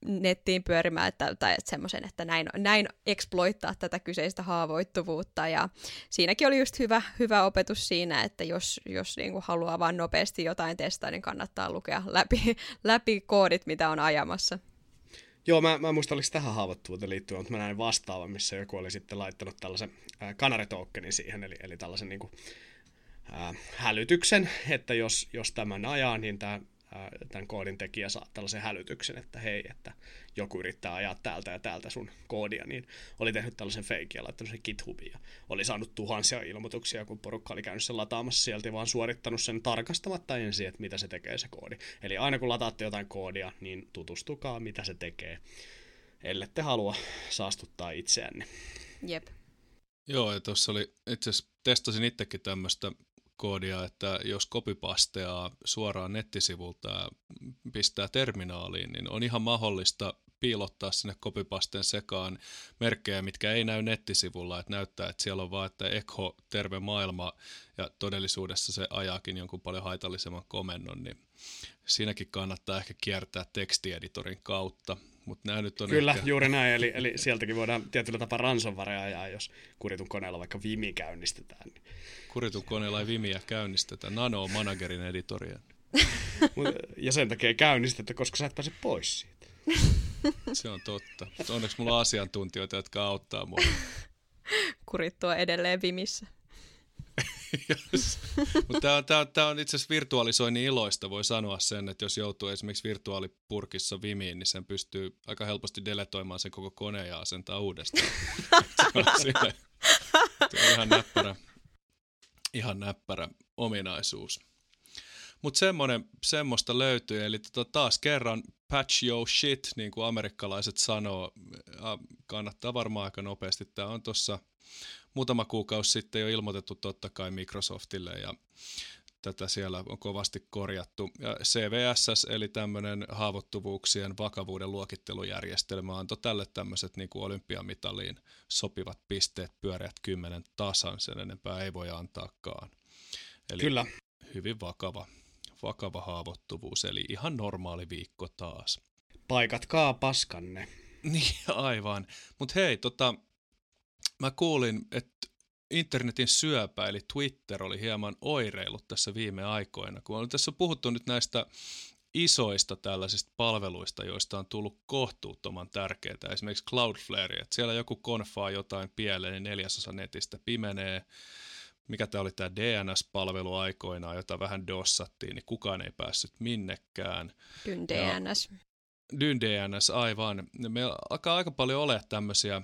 nettiin pyörimään, että, tai että semmoisen, että näin, näin exploittaa tätä kyseistä haavoittuvuutta. Ja siinäkin oli just hyvä, hyvä opetus siinä, että jos, jos niin kuin haluaa vain nopeasti jotain testaa, niin kannattaa lukea läpi, läpi koodit, mitä on ajamassa. Joo, mä, mä muistan, oliko tähän haavoittuvuuteen liittyen, mutta mä näin vastaavan, missä joku oli sitten laittanut tällaisen äh, kanaritoukkenin siihen, eli, eli tällaisen niin kuin, äh, hälytyksen, että jos, jos tämän ajaa, niin tämä tämän koodin tekijä saa tällaisen hälytyksen, että hei, että joku yrittää ajaa täältä ja täältä sun koodia, niin oli tehnyt tällaisen feikin ja laittanut sen GitHubiin ja oli saanut tuhansia ilmoituksia, kun porukka oli käynyt sen lataamassa sieltä vaan suorittanut sen tarkastamatta ensin, että mitä se tekee se koodi. Eli aina kun lataatte jotain koodia, niin tutustukaa, mitä se tekee, ellette halua saastuttaa itseänne. Jep. Joo, ja tuossa oli, itse asiassa testasin itsekin tämmöistä koodia, että jos kopipasteaa suoraan nettisivulta ja pistää terminaaliin, niin on ihan mahdollista piilottaa sinne kopipasteen sekaan merkkejä, mitkä ei näy nettisivulla, että näyttää, että siellä on vaan, että ekho, terve maailma, ja todellisuudessa se ajaakin jonkun paljon haitallisemman komennon, niin siinäkin kannattaa ehkä kiertää tekstieditorin kautta. Mut nämä nyt on Kyllä, ehkä... juuri näin, eli, eli sieltäkin voidaan tietyllä tapaa ransomwarea ajaa, jos kuritun koneella vaikka Vimi käynnistetään. Niin Kuritun koneella ei Vimiä käynnistetä, Nano on managerin editoria. ja sen takia ei käynnistetä, koska sä et pääse pois siitä. Se on totta. Onneksi mulla on asiantuntijoita, jotka auttaa mua. Kurittua edelleen Vimissä. Mutta tämä on, tää, tää on itse asiassa virtualisoinnin iloista, voi sanoa sen, että jos joutuu esimerkiksi virtuaalipurkissa Vimiin, niin sen pystyy aika helposti deletoimaan sen koko koneen ja asentaa uudestaan. se on, sille, se on ihan näppärä ihan näppärä ominaisuus. Mutta semmoista löytyy, eli tota, taas kerran patch your shit, niin kuin amerikkalaiset sanoo, kannattaa varmaan aika nopeasti. Tämä on tuossa muutama kuukausi sitten jo ilmoitettu totta kai Microsoftille ja tätä siellä on kovasti korjattu. Ja CVSS, eli tämmöinen haavoittuvuuksien vakavuuden luokittelujärjestelmä, antoi tälle tämmöiset niin kuin olympiamitaliin sopivat pisteet, pyöreät kymmenen tasan, sen enempää ei voi antaakaan. Eli Kyllä. hyvin vakava, vakava haavoittuvuus, eli ihan normaali viikko taas. Paikatkaa paskanne. Niin, aivan. Mutta hei, tota, mä kuulin, että internetin syöpä, eli Twitter, oli hieman oireilut tässä viime aikoina, kun on tässä puhuttu nyt näistä isoista tällaisista palveluista, joista on tullut kohtuuttoman tärkeää. Esimerkiksi Cloudflare, että siellä joku konfaa jotain pieleen, niin neljäsosa netistä pimenee. Mikä tämä oli tämä DNS-palvelu aikoinaan, jota vähän dossattiin, niin kukaan ei päässyt minnekään. Dyn DNS. Dyn DNS, aivan. Meillä alkaa aika paljon ole tämmöisiä,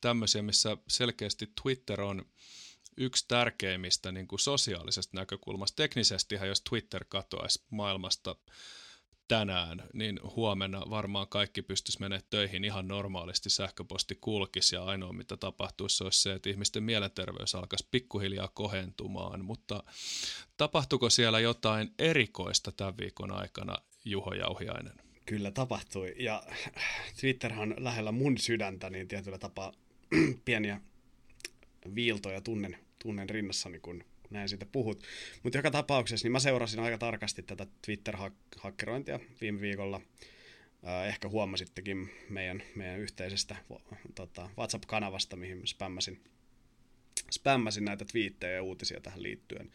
tämmöisiä, missä selkeästi Twitter on yksi tärkeimmistä niin kuin sosiaalisesta näkökulmasta. Teknisesti, jos Twitter katoaisi maailmasta tänään, niin huomenna varmaan kaikki pystyisi menemään töihin ihan normaalisti, sähköposti kulkisi ja ainoa mitä tapahtuisi olisi se, että ihmisten mielenterveys alkaisi pikkuhiljaa kohentumaan, mutta tapahtuiko siellä jotain erikoista tämän viikon aikana, Juho Jauhiainen? Kyllä tapahtui ja Twitterhan lähellä mun sydäntä, niin tietyllä tapaa pieniä viiltoja tunnen tunnen rinnassani, kun näin siitä puhut. Mutta joka tapauksessa niin mä seurasin aika tarkasti tätä Twitter-hakkerointia viime viikolla. Äh, ehkä huomasittekin meidän, meidän yhteisestä tota, WhatsApp-kanavasta, mihin spämmäsin, spämmäsin näitä twiittejä ja uutisia tähän liittyen.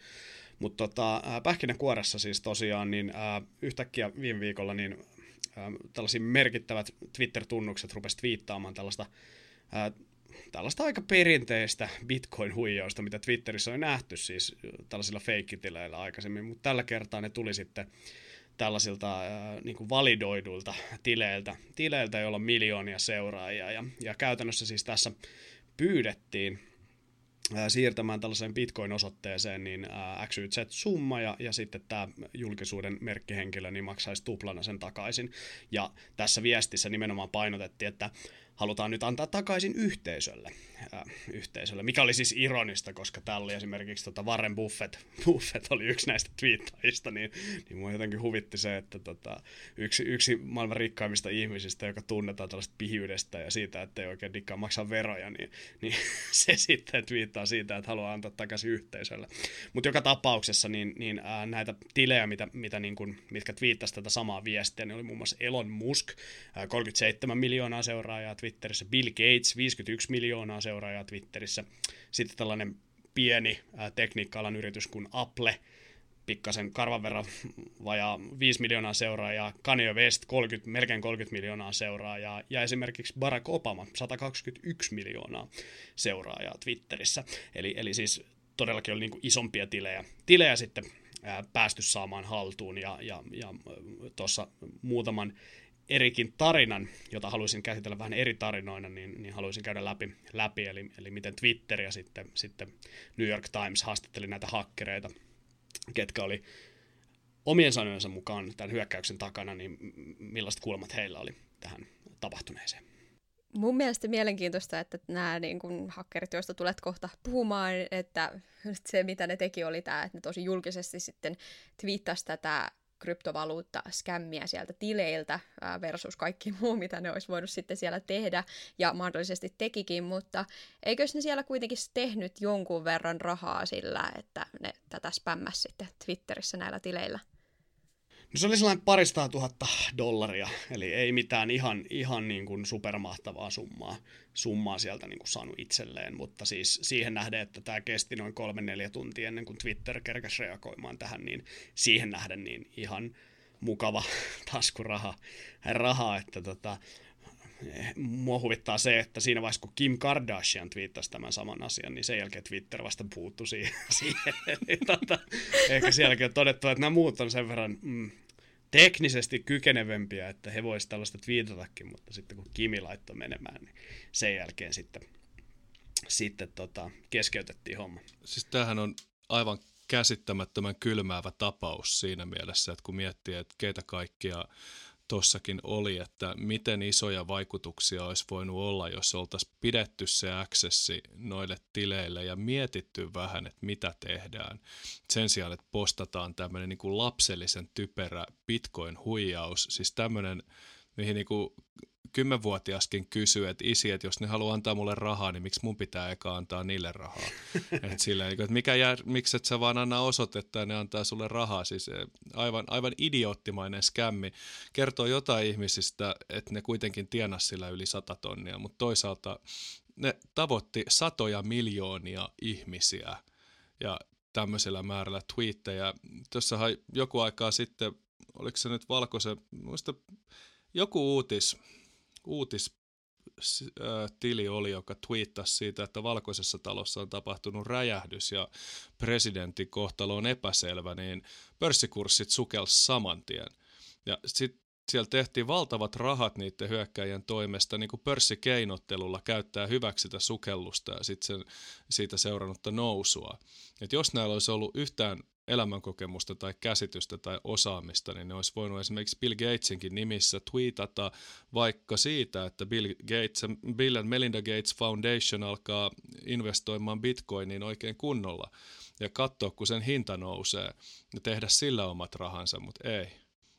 Mutta tota, äh, pähkinänkuoressa siis tosiaan, niin äh, yhtäkkiä viime viikolla niin äh, tällaiset merkittävät Twitter-tunnukset rupesivat viittaamaan tällaista äh, tällaista aika perinteistä Bitcoin-huijausta, mitä Twitterissä on nähty siis tällaisilla feikkitileillä aikaisemmin, mutta tällä kertaa ne tuli sitten tällaisilta ää, niin kuin validoiduilta tileiltä, tileiltä, joilla on miljoonia seuraajia. Ja, ja käytännössä siis tässä pyydettiin siirtämään tällaiseen bitcoin-osoitteeseen niin XYZ-summa ja, ja sitten tämä julkisuuden merkkihenkilö niin maksaisi tuplana sen takaisin. Ja tässä viestissä nimenomaan painotettiin, että halutaan nyt antaa takaisin yhteisölle, äh, yhteisölle, mikä oli siis ironista, koska täällä oli esimerkiksi tota Warren Buffett, Buffett oli yksi näistä twiittaajista, niin, niin mua jotenkin huvitti se, että tota, yksi, yksi maailman rikkaimmista ihmisistä, joka tunnetaan tällaista pihyydestä ja siitä, että ei oikein dikkaa maksaa veroja, niin, niin se sitten twiittaa siitä, että haluaa antaa takaisin yhteisölle. Mutta joka tapauksessa niin, niin ää, näitä tilejä, mitä, mitä niin kun, mitkä twiittasivat tätä samaa viestiä, niin oli muun muassa Elon Musk, ää, 37 miljoonaa seuraajaa Twitterissä, Bill Gates 51 miljoonaa seuraajaa Twitterissä, sitten tällainen pieni ää, tekniikka-alan yritys kuin Apple, pikkasen karvan verran vajaa 5 miljoonaa seuraajaa, Kanye West 30, melkein 30 miljoonaa seuraajaa. Ja esimerkiksi Barack Obama 121 miljoonaa seuraajaa Twitterissä. Eli, eli siis todellakin oli niin kuin isompia tilejä, tilejä sitten ää, päästy saamaan haltuun. Ja, ja, ja tuossa muutaman erikin tarinan, jota haluaisin käsitellä vähän eri tarinoina, niin, niin haluaisin käydä läpi, läpi eli, eli miten Twitter ja sitten, sitten New York Times haastatteli näitä hakkereita, ketkä oli omien sanojensa mukaan tämän hyökkäyksen takana, niin millaiset kulmat heillä oli tähän tapahtuneeseen. Mun mielestä mielenkiintoista, että nämä niin kun, hakkerit, joista tulet kohta puhumaan, että se mitä ne teki oli tämä, että ne tosi julkisesti sitten twiittasi tätä kryptovaluutta-skämmiä sieltä tileiltä versus kaikki muu, mitä ne olisi voinut sitten siellä tehdä ja mahdollisesti tekikin, mutta eikös ne siellä kuitenkin tehnyt jonkun verran rahaa sillä, että ne tätä spämmäs sitten Twitterissä näillä tileillä? No se oli sellainen paristaa tuhatta dollaria, eli ei mitään ihan, ihan niin kuin supermahtavaa summaa, summaa sieltä niin kuin saanut itselleen, mutta siis siihen nähden, että tämä kesti noin kolme neljä tuntia ennen kuin Twitter kerkäsi reagoimaan tähän, niin siihen nähden niin ihan mukava taskuraha, raha, että tota, mua huvittaa se, että siinä vaiheessa kun Kim Kardashian twiittasi tämän saman asian, niin sen jälkeen Twitter vasta puuttu siihen. siihen. Tota, ehkä sielläkin on todettu, että nämä muut on sen verran mm, teknisesti kykenevempiä, että he voisivat tällaista twiitatakin, mutta sitten kun Kimi laittoi menemään, niin sen jälkeen sitten, sitten tota, keskeytettiin homma. Siis tämähän on aivan käsittämättömän kylmäävä tapaus siinä mielessä, että kun miettii, että keitä kaikkia tossakin oli, että miten isoja vaikutuksia olisi voinut olla, jos oltaisiin pidetty se accessi noille tileille ja mietitty vähän, että mitä tehdään. Sen sijaan, että postataan tämmöinen niin kuin lapsellisen typerä bitcoin-huijaus, siis tämmöinen, mihin niin kuin kymmenvuotiaskin kysyy, että isi, että jos ne haluaa antaa mulle rahaa, niin miksi mun pitää eka antaa niille rahaa? et silleen, niin että mikä jää, miksi et sä vaan anna osoitetta ja ne antaa sulle rahaa? Siis eh, aivan, aivan idioottimainen skämmi. Kertoo jotain ihmisistä, että ne kuitenkin tienas sillä yli sata tonnia, mutta toisaalta ne tavoitti satoja miljoonia ihmisiä ja tämmöisellä määrällä twiittejä. Tuossahan joku aikaa sitten, oliko se nyt valkoisen, muista joku uutis, uutistili oli, joka twiittasi siitä, että valkoisessa talossa on tapahtunut räjähdys ja presidentin kohtalo on epäselvä, niin pörssikurssit sukelsi saman tien. Ja sitten siellä tehtiin valtavat rahat niiden hyökkäjien toimesta niin kuin pörssikeinottelulla käyttää hyväksi sitä sukellusta ja sitten siitä seurannutta nousua. Et jos näillä olisi ollut yhtään elämänkokemusta tai käsitystä tai osaamista, niin ne olisi voinut esimerkiksi Bill Gatesinkin nimissä tweetata vaikka siitä, että Bill, Gates, Bill and Melinda Gates Foundation alkaa investoimaan bitcoiniin oikein kunnolla ja katsoa, kun sen hinta nousee ja tehdä sillä omat rahansa, mutta ei.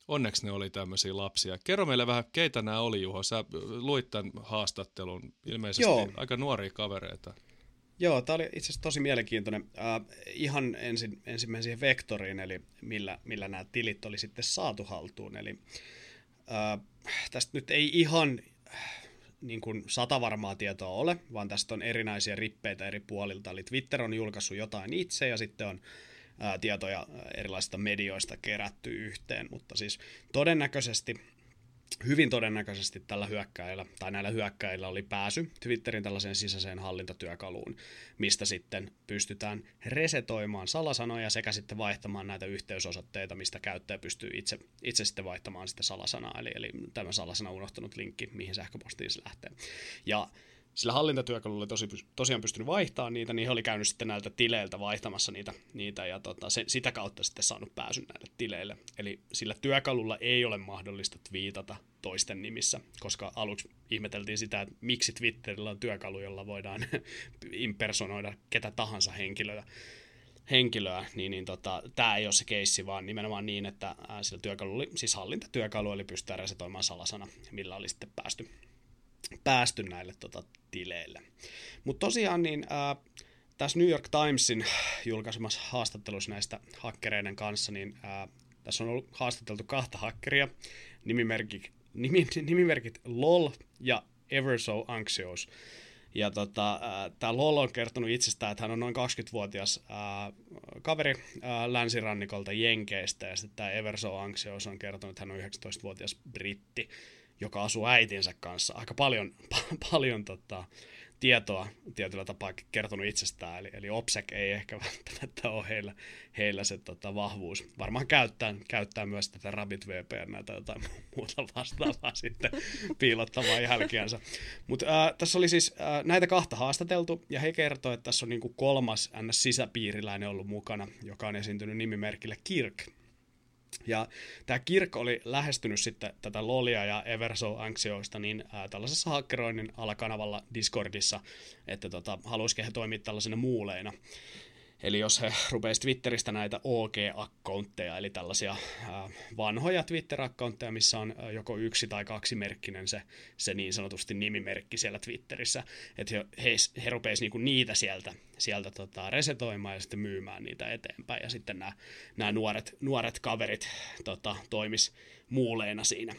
Onneksi ne oli tämmöisiä lapsia. Kerro meille vähän, keitä nämä oli, Juho. Sä luit tämän haastattelun, ilmeisesti Joo. aika nuoria kavereita. Joo, tämä oli itse asiassa tosi mielenkiintoinen. Äh, ihan ensin, ensimmäisiin vektoriin, eli millä, millä nämä tilit oli sitten saatu haltuun. Eli äh, tästä nyt ei ihan niin kuin satavarmaa tietoa ole, vaan tästä on erinäisiä rippeitä eri puolilta. Eli Twitter on julkaissut jotain itse ja sitten on ää, tietoja erilaisista medioista kerätty yhteen, mutta siis todennäköisesti hyvin todennäköisesti tällä hyökkäillä tai näillä hyökkäillä oli pääsy Twitterin tällaiseen sisäiseen hallintatyökaluun, mistä sitten pystytään resetoimaan salasanoja sekä sitten vaihtamaan näitä yhteysosoitteita, mistä käyttäjä pystyy itse, itse sitten vaihtamaan sitten salasanaa, eli, eli tämä salasana unohtunut linkki, mihin sähköpostiin se lähtee. Ja sillä hallintatyökalulla oli tosi, tosiaan pystynyt vaihtamaan niitä, niin he oli käynyt sitten näiltä tileiltä vaihtamassa niitä, niitä ja tota, se, sitä kautta sitten saanut pääsyn näille tileille. Eli sillä työkalulla ei ole mahdollista viitata toisten nimissä, koska aluksi ihmeteltiin sitä, että miksi Twitterillä on työkalu, jolla voidaan impersonoida ketä tahansa henkilöä henkilöä, niin, niin tota, tämä ei ole se keissi, vaan nimenomaan niin, että ää, sillä työkalulla siis hallintatyökalu, eli pystytään resetoimaan salasana, millä oli sitten päästy päästy näille tota, tileille. Mutta tosiaan niin, ää, tässä New York Timesin julkaisemassa haastattelussa näistä hakkereiden kanssa, niin ää, tässä on ollut haastateltu kahta hakkeria, nimimerkit, nimi, nimimerkit LOL ja Ever So Anxious. Ja tota, tämä Lol on kertonut itsestään, että hän on noin 20-vuotias ää, kaveri ää, länsirannikolta Jenkeistä, ja sitten tämä Ever So Anxious on kertonut, että hän on 19-vuotias britti joka asuu äitinsä kanssa. Aika paljon, pa- paljon tota, tietoa tietyllä tapaa kertonut itsestään, eli, eli OPSEC ei ehkä välttämättä ole heillä, heillä se tota, vahvuus. Varmaan käyttää, käyttää myös tätä Rabbit VPN tai jotain muuta vastaavaa sitten piilottamaan jälkeänsä. Mutta tässä oli siis ää, näitä kahta haastateltu, ja he kertoi, että tässä on niinku kolmas NS-sisäpiiriläinen ollut mukana, joka on esiintynyt nimimerkillä Kirk, ja tämä Kirk oli lähestynyt sitten tätä Lolia ja Everso Anxioista niin ää, tällaisessa hakkeroinnin alakanavalla Discordissa, että tota, haluaisikin he toimia tällaisena muuleina. Eli jos he rupeisivat Twitteristä näitä OG-akkountteja, eli tällaisia vanhoja Twitter-akkountteja, missä on joko yksi tai kaksi merkkinen se, se niin sanotusti nimimerkki siellä Twitterissä, että he, he, he rupeisivat niinku niitä sieltä, sieltä tota, resetoimaan ja sitten myymään niitä eteenpäin. Ja sitten nämä, nämä nuoret, nuoret kaverit tota, toimis muuleina siinä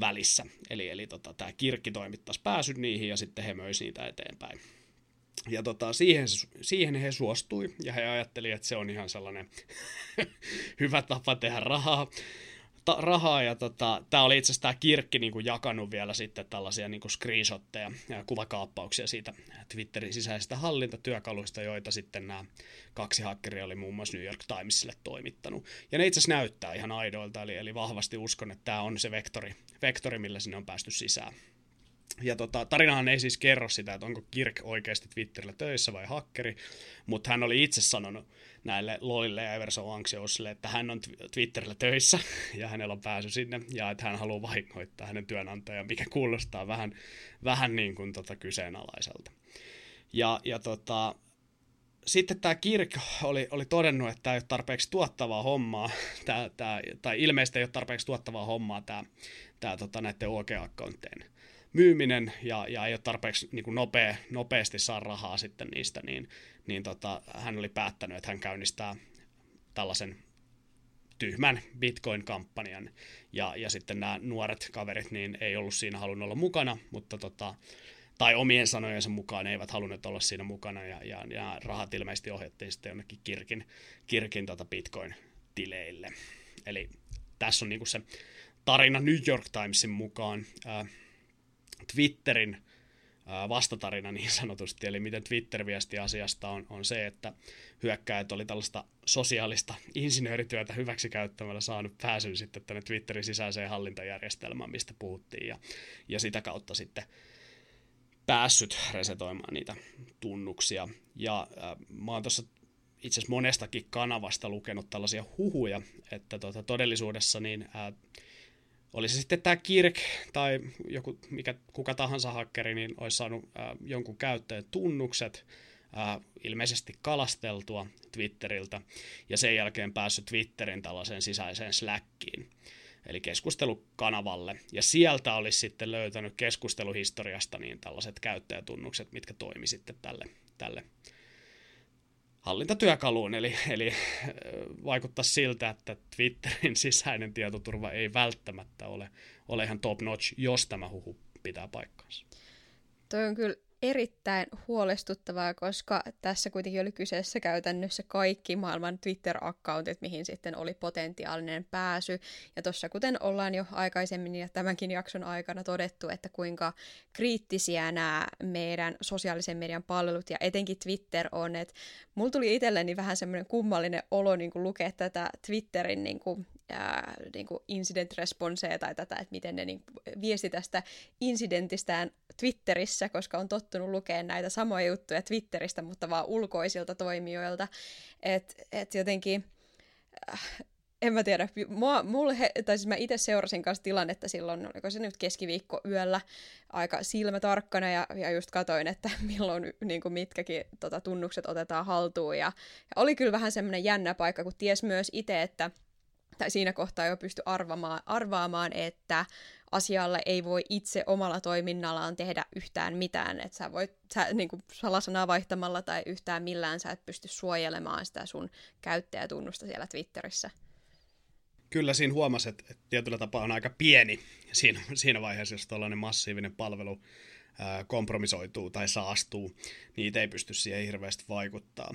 välissä. Eli, eli tota, tämä kirkki toimittaisi pääsyn niihin ja sitten he möisivät niitä eteenpäin. Ja tota, siihen, siihen he suostui ja he ajatteli, että se on ihan sellainen hyvä tapa tehdä rahaa. Ta- rahaa ja tota, tämä oli itse asiassa tämä Kirkki niin kuin jakanut vielä sitten tällaisia niin kuin screenshotteja ja kuvakaappauksia siitä Twitterin sisäisistä hallintatyökaluista, joita sitten nämä kaksi hakkeria oli muun muassa New York Timesille toimittanut. Ja ne itse asiassa näyttää ihan aidoilta, eli, eli vahvasti uskon, että tämä on se vektori, vektori, millä sinne on päästy sisään. Ja tota, tarinahan ei siis kerro sitä, että onko Kirk oikeasti Twitterillä töissä vai hakkeri, mutta hän oli itse sanonut näille Lolille ja Everson Anxiousille, että hän on Twitterillä töissä ja hänellä on pääsy sinne ja että hän haluaa vahingoittaa hänen työnantajan, mikä kuulostaa vähän, vähän niin kuin tota kyseenalaiselta. Ja, ja tota, sitten tämä Kirk oli, oli todennut, että tämä ei ole tarpeeksi tuottavaa hommaa, tää, tää, tai ilmeisesti ei ole tarpeeksi tuottavaa hommaa tämä, tota, näiden OK-akkonttien myyminen ja, ja ei ole tarpeeksi niin kuin nopea, nopeasti saa rahaa sitten niistä, niin, niin tota, hän oli päättänyt, että hän käynnistää tällaisen tyhmän Bitcoin-kampanjan. Ja, ja sitten nämä nuoret kaverit niin ei ollut siinä halunnut olla mukana, mutta tota, tai omien sanojensa mukaan eivät halunneet olla siinä mukana ja, ja, ja rahat ilmeisesti ohjattiin sitten jonnekin Kirkin, Kirkin tota Bitcoin-tileille. Eli tässä on niinku se tarina New York Timesin mukaan. Ää, Twitterin vastatarina niin sanotusti, eli miten Twitter viesti asiasta on, on se, että hyökkäjät oli tällaista sosiaalista insinöörityötä hyväksikäyttämällä saanut pääsyn sitten tänne Twitterin sisäiseen hallintajärjestelmään, mistä puhuttiin, ja, ja sitä kautta sitten päässyt resetoimaan niitä tunnuksia. Ja äh, mä oon tuossa itse asiassa monestakin kanavasta lukenut tällaisia huhuja, että tota, todellisuudessa niin äh, oli se sitten tämä Kirk tai joku, mikä, kuka tahansa hakkeri, niin olisi saanut äh, jonkun käyttäjän tunnukset, äh, ilmeisesti kalasteltua Twitteriltä, ja sen jälkeen päässyt Twitterin tällaiseen sisäiseen Slackiin, eli keskustelukanavalle. Ja sieltä olisi sitten löytänyt keskusteluhistoriasta niin tällaiset käyttäjätunnukset, mitkä toimi sitten tälle, tälle hallintatyökaluun, eli, eli vaikuttaa siltä, että Twitterin sisäinen tietoturva ei välttämättä ole, ole ihan top notch, jos tämä huhu pitää paikkaansa. Toi on kyllä erittäin huolestuttavaa, koska tässä kuitenkin oli kyseessä käytännössä kaikki maailman Twitter-accountit, mihin sitten oli potentiaalinen pääsy. Ja tuossa kuten ollaan jo aikaisemmin ja tämänkin jakson aikana todettu, että kuinka kriittisiä nämä meidän sosiaalisen median palvelut ja etenkin Twitter on, että mulla tuli itselleni vähän semmoinen kummallinen olo niin kuin lukea tätä Twitterin niin kuin niin incident responseja tai tätä, että miten ne niin viesti tästä incidentistään Twitterissä, koska on tottunut lukemaan näitä samoja juttuja Twitteristä, mutta vaan ulkoisilta toimijoilta. Että et jotenkin, äh, en mä tiedä, mua, mulle, he, tai siis mä itse seurasin kanssa tilannetta silloin, oliko se nyt keskiviikko yöllä, aika silmätarkkana ja, ja just katoin, että milloin niin kuin mitkäkin tota, tunnukset otetaan haltuun. Ja, ja oli kyllä vähän semmoinen jännä paikka, kun ties myös itse, että tai siinä kohtaa jo pysty arvaamaan, arvaamaan, että asialle ei voi itse omalla toiminnallaan tehdä yhtään mitään, että sä voit sä, niin kuin salasanaa vaihtamalla tai yhtään millään sä et pysty suojelemaan sitä sun käyttäjätunnusta siellä Twitterissä. Kyllä siinä huomasi, että, tietyllä tapaa on aika pieni siinä, siinä vaiheessa, jos tällainen massiivinen palvelu kompromisoituu tai saastuu, niitä ei pysty siihen hirveästi vaikuttaa.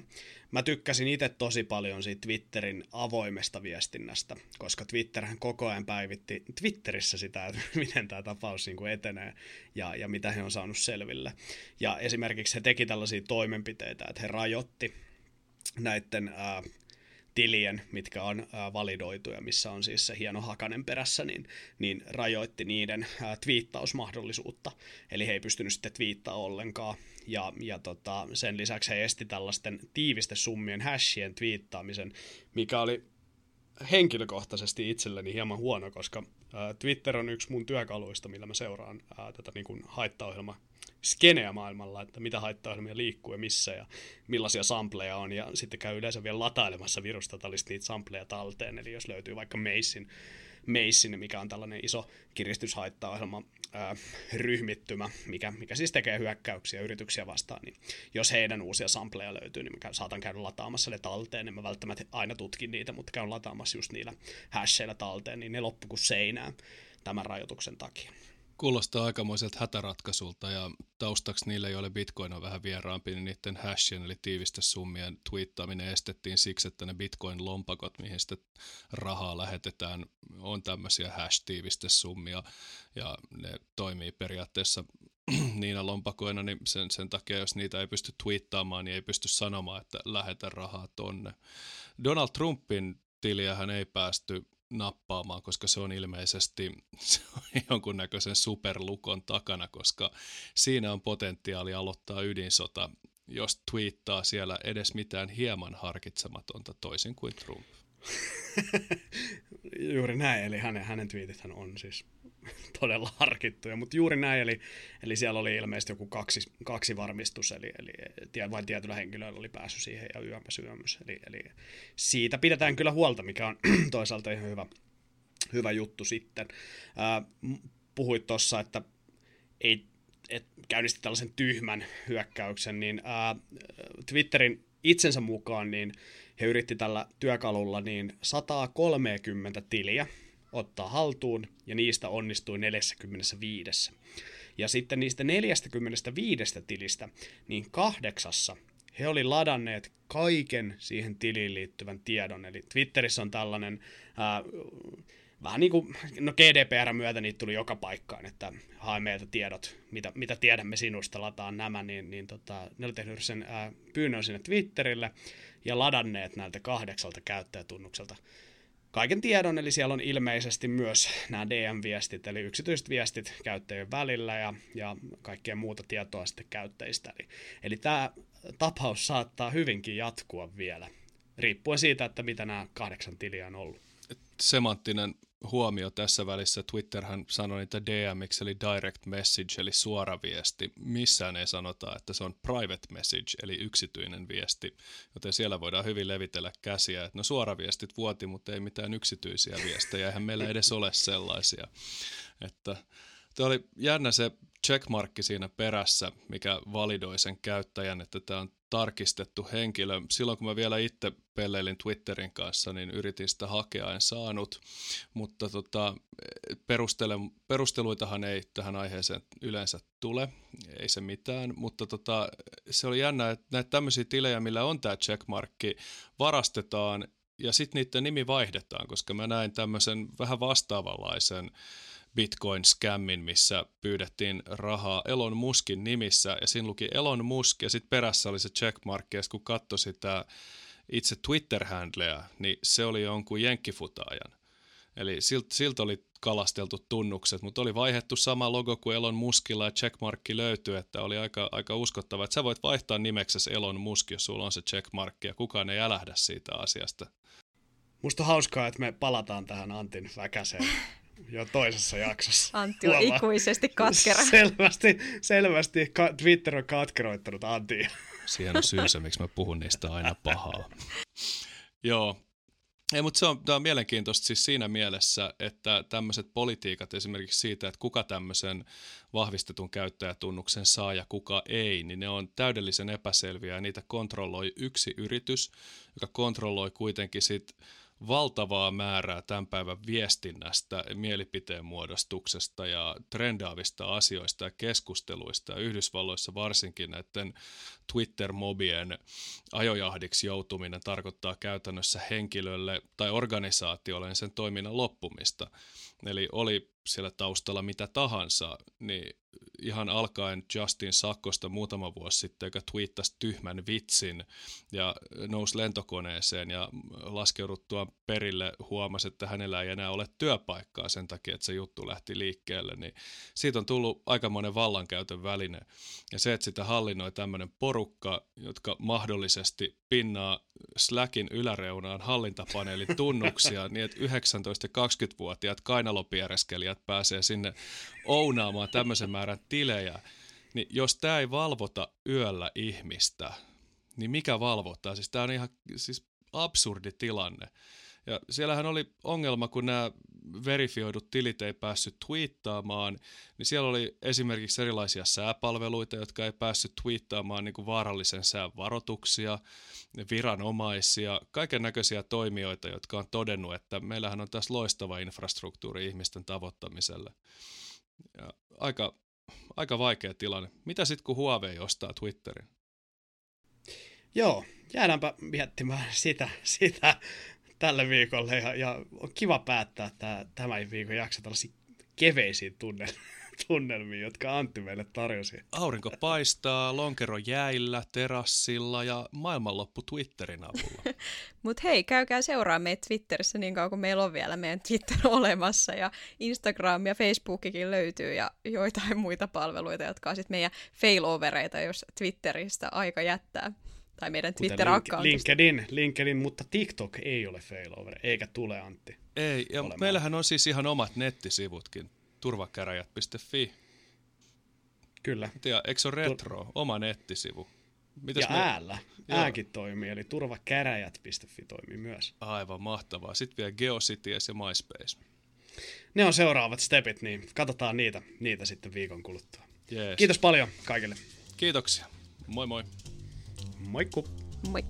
Mä tykkäsin itse tosi paljon siitä Twitterin avoimesta viestinnästä, koska Twitterhän koko ajan päivitti Twitterissä sitä, että miten tämä tapaus niin kuin etenee ja, ja mitä he on saanut selville. Ja esimerkiksi he teki tällaisia toimenpiteitä, että he rajoitti näiden ää, tilien, mitkä on validoituja, missä on siis se hieno hakanen perässä, niin, niin rajoitti niiden twiittausmahdollisuutta. Eli he ei pystynyt sitten twiittaa ollenkaan. Ja, ja tota, sen lisäksi he esti tällaisten tiivistesummien hashien twiittaamisen, mikä oli henkilökohtaisesti itselleni hieman huono, koska Twitter on yksi mun työkaluista, millä mä seuraan tätä niin kuin haittaohjelma skeneä maailmalla, että mitä haittaohjelmia liikkuu ja missä ja millaisia sampleja on. Ja sitten käy yleensä vielä latailemassa virustatallisesti niitä sampleja talteen. Eli jos löytyy vaikka Meissin, Meissin mikä on tällainen iso kiristyshaittaohjelma, ryhmittymä, mikä, mikä siis tekee hyökkäyksiä yrityksiä vastaan, niin jos heidän uusia sampleja löytyy, niin mä saatan käydä lataamassa ne talteen, niin mä välttämättä aina tutkin niitä, mutta käyn lataamassa just niillä hasheilla talteen, niin ne loppu kuin seinään tämän rajoituksen takia. Kuulostaa aikamoiselta hätäratkaisulta ja taustaksi niille, joille Bitcoin on vähän vieraampi, niin niiden hashien eli tiivistesummien twiittaaminen estettiin siksi, että ne Bitcoin-lompakot, mihin sitten rahaa lähetetään, on tämmöisiä hash-tiivistesummia ja ne toimii periaatteessa niinä lompakoina, niin sen, sen takia, jos niitä ei pysty twiittaamaan, niin ei pysty sanomaan, että lähetä rahaa tonne. Donald Trumpin tiliähän ei päästy nappaamaan, koska se on ilmeisesti se on jonkunnäköisen superlukon takana, koska siinä on potentiaali aloittaa ydinsota, jos twiittaa siellä edes mitään hieman harkitsematonta toisin kuin Trump. Juuri näin, eli hänen, hänen twiitithän on siis todella harkittuja, mutta juuri näin, eli, eli siellä oli ilmeisesti joku kaksi, kaksi varmistus, eli, eli vain tietyllä henkilöllä oli päässyt siihen ja yömpäs yömys, eli, eli siitä pidetään kyllä huolta, mikä on toisaalta ihan hyvä, hyvä juttu sitten. Ää, puhuit tuossa, että ei et käynnisti tällaisen tyhmän hyökkäyksen, niin ää, Twitterin itsensä mukaan niin he yritti tällä työkalulla niin 130 tiliä ottaa haltuun, ja niistä onnistui 45. Ja sitten niistä 45 tilistä, niin kahdeksassa he oli ladanneet kaiken siihen tiliin liittyvän tiedon. Eli Twitterissä on tällainen, ää, vähän niin kuin, no GDPR myötä niitä tuli joka paikkaan, että hae meiltä tiedot, mitä, mitä tiedämme sinusta, lataan nämä, niin, niin tota, ne oli tehnyt sen ää, pyynnön sinne Twitterille ja ladanneet näiltä kahdeksalta käyttäjätunnukselta kaiken tiedon, eli siellä on ilmeisesti myös nämä DM-viestit, eli yksityiset viestit käyttäjien välillä ja, ja kaikkea muuta tietoa sitten käyttäjistä. Eli, eli tämä tapaus saattaa hyvinkin jatkua vielä, riippuen siitä, että mitä nämä kahdeksan tiliä on ollut. Semanttinen huomio tässä välissä. Twitterhän sanoi niitä DMX eli direct message eli suora viesti. Missään ei sanota, että se on private message eli yksityinen viesti, joten siellä voidaan hyvin levitellä käsiä. Että no suoraviestit vuoti, mutta ei mitään yksityisiä viestejä, eihän meillä edes ole sellaisia. Että Tämä oli jännä se checkmarkki siinä perässä, mikä validoi sen käyttäjän, että tämä on tarkistettu henkilö. Silloin kun mä vielä itse pelleilin Twitterin kanssa, niin yritin sitä hakea, en saanut, mutta tota, perustele, perusteluitahan ei tähän aiheeseen yleensä tule, ei se mitään, mutta tota, se oli jännä, että näitä tämmöisiä tilejä, millä on tämä checkmarkki, varastetaan ja sitten niiden nimi vaihdetaan, koska mä näin tämmöisen vähän vastaavanlaisen Bitcoin-skämmin, missä pyydettiin rahaa Elon Muskin nimissä, ja siinä luki Elon Musk, ja sitten perässä oli se checkmark, ja kun katsoi sitä itse Twitter-handleä, niin se oli jonkun jenkkifutaajan. Eli siltä silt oli kalasteltu tunnukset, mutta oli vaihdettu sama logo kuin Elon Muskilla ja checkmarkki löytyy, että oli aika, aika uskottava, että sä voit vaihtaa nimeksesi Elon Musk, jos sulla on se checkmarkki ja kukaan ei älähdä siitä asiasta. Musta on hauskaa, että me palataan tähän Antin väkäseen jo toisessa jaksossa. Antti on Huomaa. ikuisesti katkera. Selvästi, selvästi ka- Twitter on katkeroittanut Antia. Siihen on syynsä, miksi mä puhun niistä aina pahaa. Joo, ei, mutta se on, tämä on mielenkiintoista siis siinä mielessä, että tämmöiset politiikat esimerkiksi siitä, että kuka tämmöisen vahvistetun käyttäjätunnuksen saa ja kuka ei, niin ne on täydellisen epäselviä ja niitä kontrolloi yksi yritys, joka kontrolloi kuitenkin sitten valtavaa määrää tämän päivän viestinnästä, mielipiteen muodostuksesta ja trendaavista asioista ja keskusteluista. Yhdysvalloissa varsinkin näiden Twitter-mobien ajojahdiksi joutuminen tarkoittaa käytännössä henkilölle tai organisaatiolle sen toiminnan loppumista. Eli oli siellä taustalla mitä tahansa, niin ihan alkaen Justin Sakkosta muutama vuosi sitten, joka twiittasi tyhmän vitsin ja nousi lentokoneeseen ja laskeuduttua perille huomasi, että hänellä ei enää ole työpaikkaa sen takia, että se juttu lähti liikkeelle, niin siitä on tullut aikamoinen vallankäytön väline. Ja se, että sitä hallinnoi tämmöinen porukka, jotka mahdollisesti pinnaa Slackin yläreunaan hallintapaneelin tunnuksia niin, että 19- ja 20-vuotiaat kainalopiereskelijät pääsee sinne ounaamaan tämmöisen määrän tilejä, niin jos tämä ei valvota yöllä ihmistä, niin mikä valvottaa? Siis tämä on ihan siis absurdi tilanne. Ja siellähän oli ongelma, kun nämä verifioidut tilit ei päässyt twiittaamaan, niin siellä oli esimerkiksi erilaisia sääpalveluita, jotka ei päässyt twiittaamaan niin kuin vaarallisen sään varoituksia, viranomaisia, kaiken näköisiä toimijoita, jotka on todennut, että meillähän on tässä loistava infrastruktuuri ihmisten tavoittamiselle. Ja aika, aika vaikea tilanne. Mitä sitten, kun Huawei ostaa Twitterin? Joo, jäädäänpä miettimään sitä, sitä tälle viikolle ja, ja on kiva päättää tämä, tämän viikon jakso tällaisiin keveisiin tunnelmiin tunnelmiin, jotka Antti meille tarjosi. Aurinko paistaa, lonkero jäillä, terassilla ja maailmanloppu Twitterin avulla. Mutta hei, käykää seuraa meitä Twitterissä niin kauan kuin meillä on vielä meidän Twitter olemassa ja Instagram ja Facebookikin löytyy ja joitain muita palveluita, jotka on sitten meidän failovereita, jos Twitteristä aika jättää tai meidän Twitter-accountista. LinkedIn, LinkedIn, mutta TikTok ei ole failover, eikä tule Antti. Ei, ja olemaan. meillähän on siis ihan omat nettisivutkin turvakäräjät.fi. Kyllä. Tiedä, eikö se ole retro, Tur- oma nettisivu? Mitäs ja me... äällä. Joo. Ääkin toimii, eli turvakäräjät.fi toimii myös. Aivan mahtavaa. Sitten vielä GeoCities ja MySpace. Ne on seuraavat stepit, niin katsotaan niitä, niitä sitten viikon kuluttua. Jees. Kiitos paljon kaikille. Kiitoksia. Moi moi. Moikku. Moi.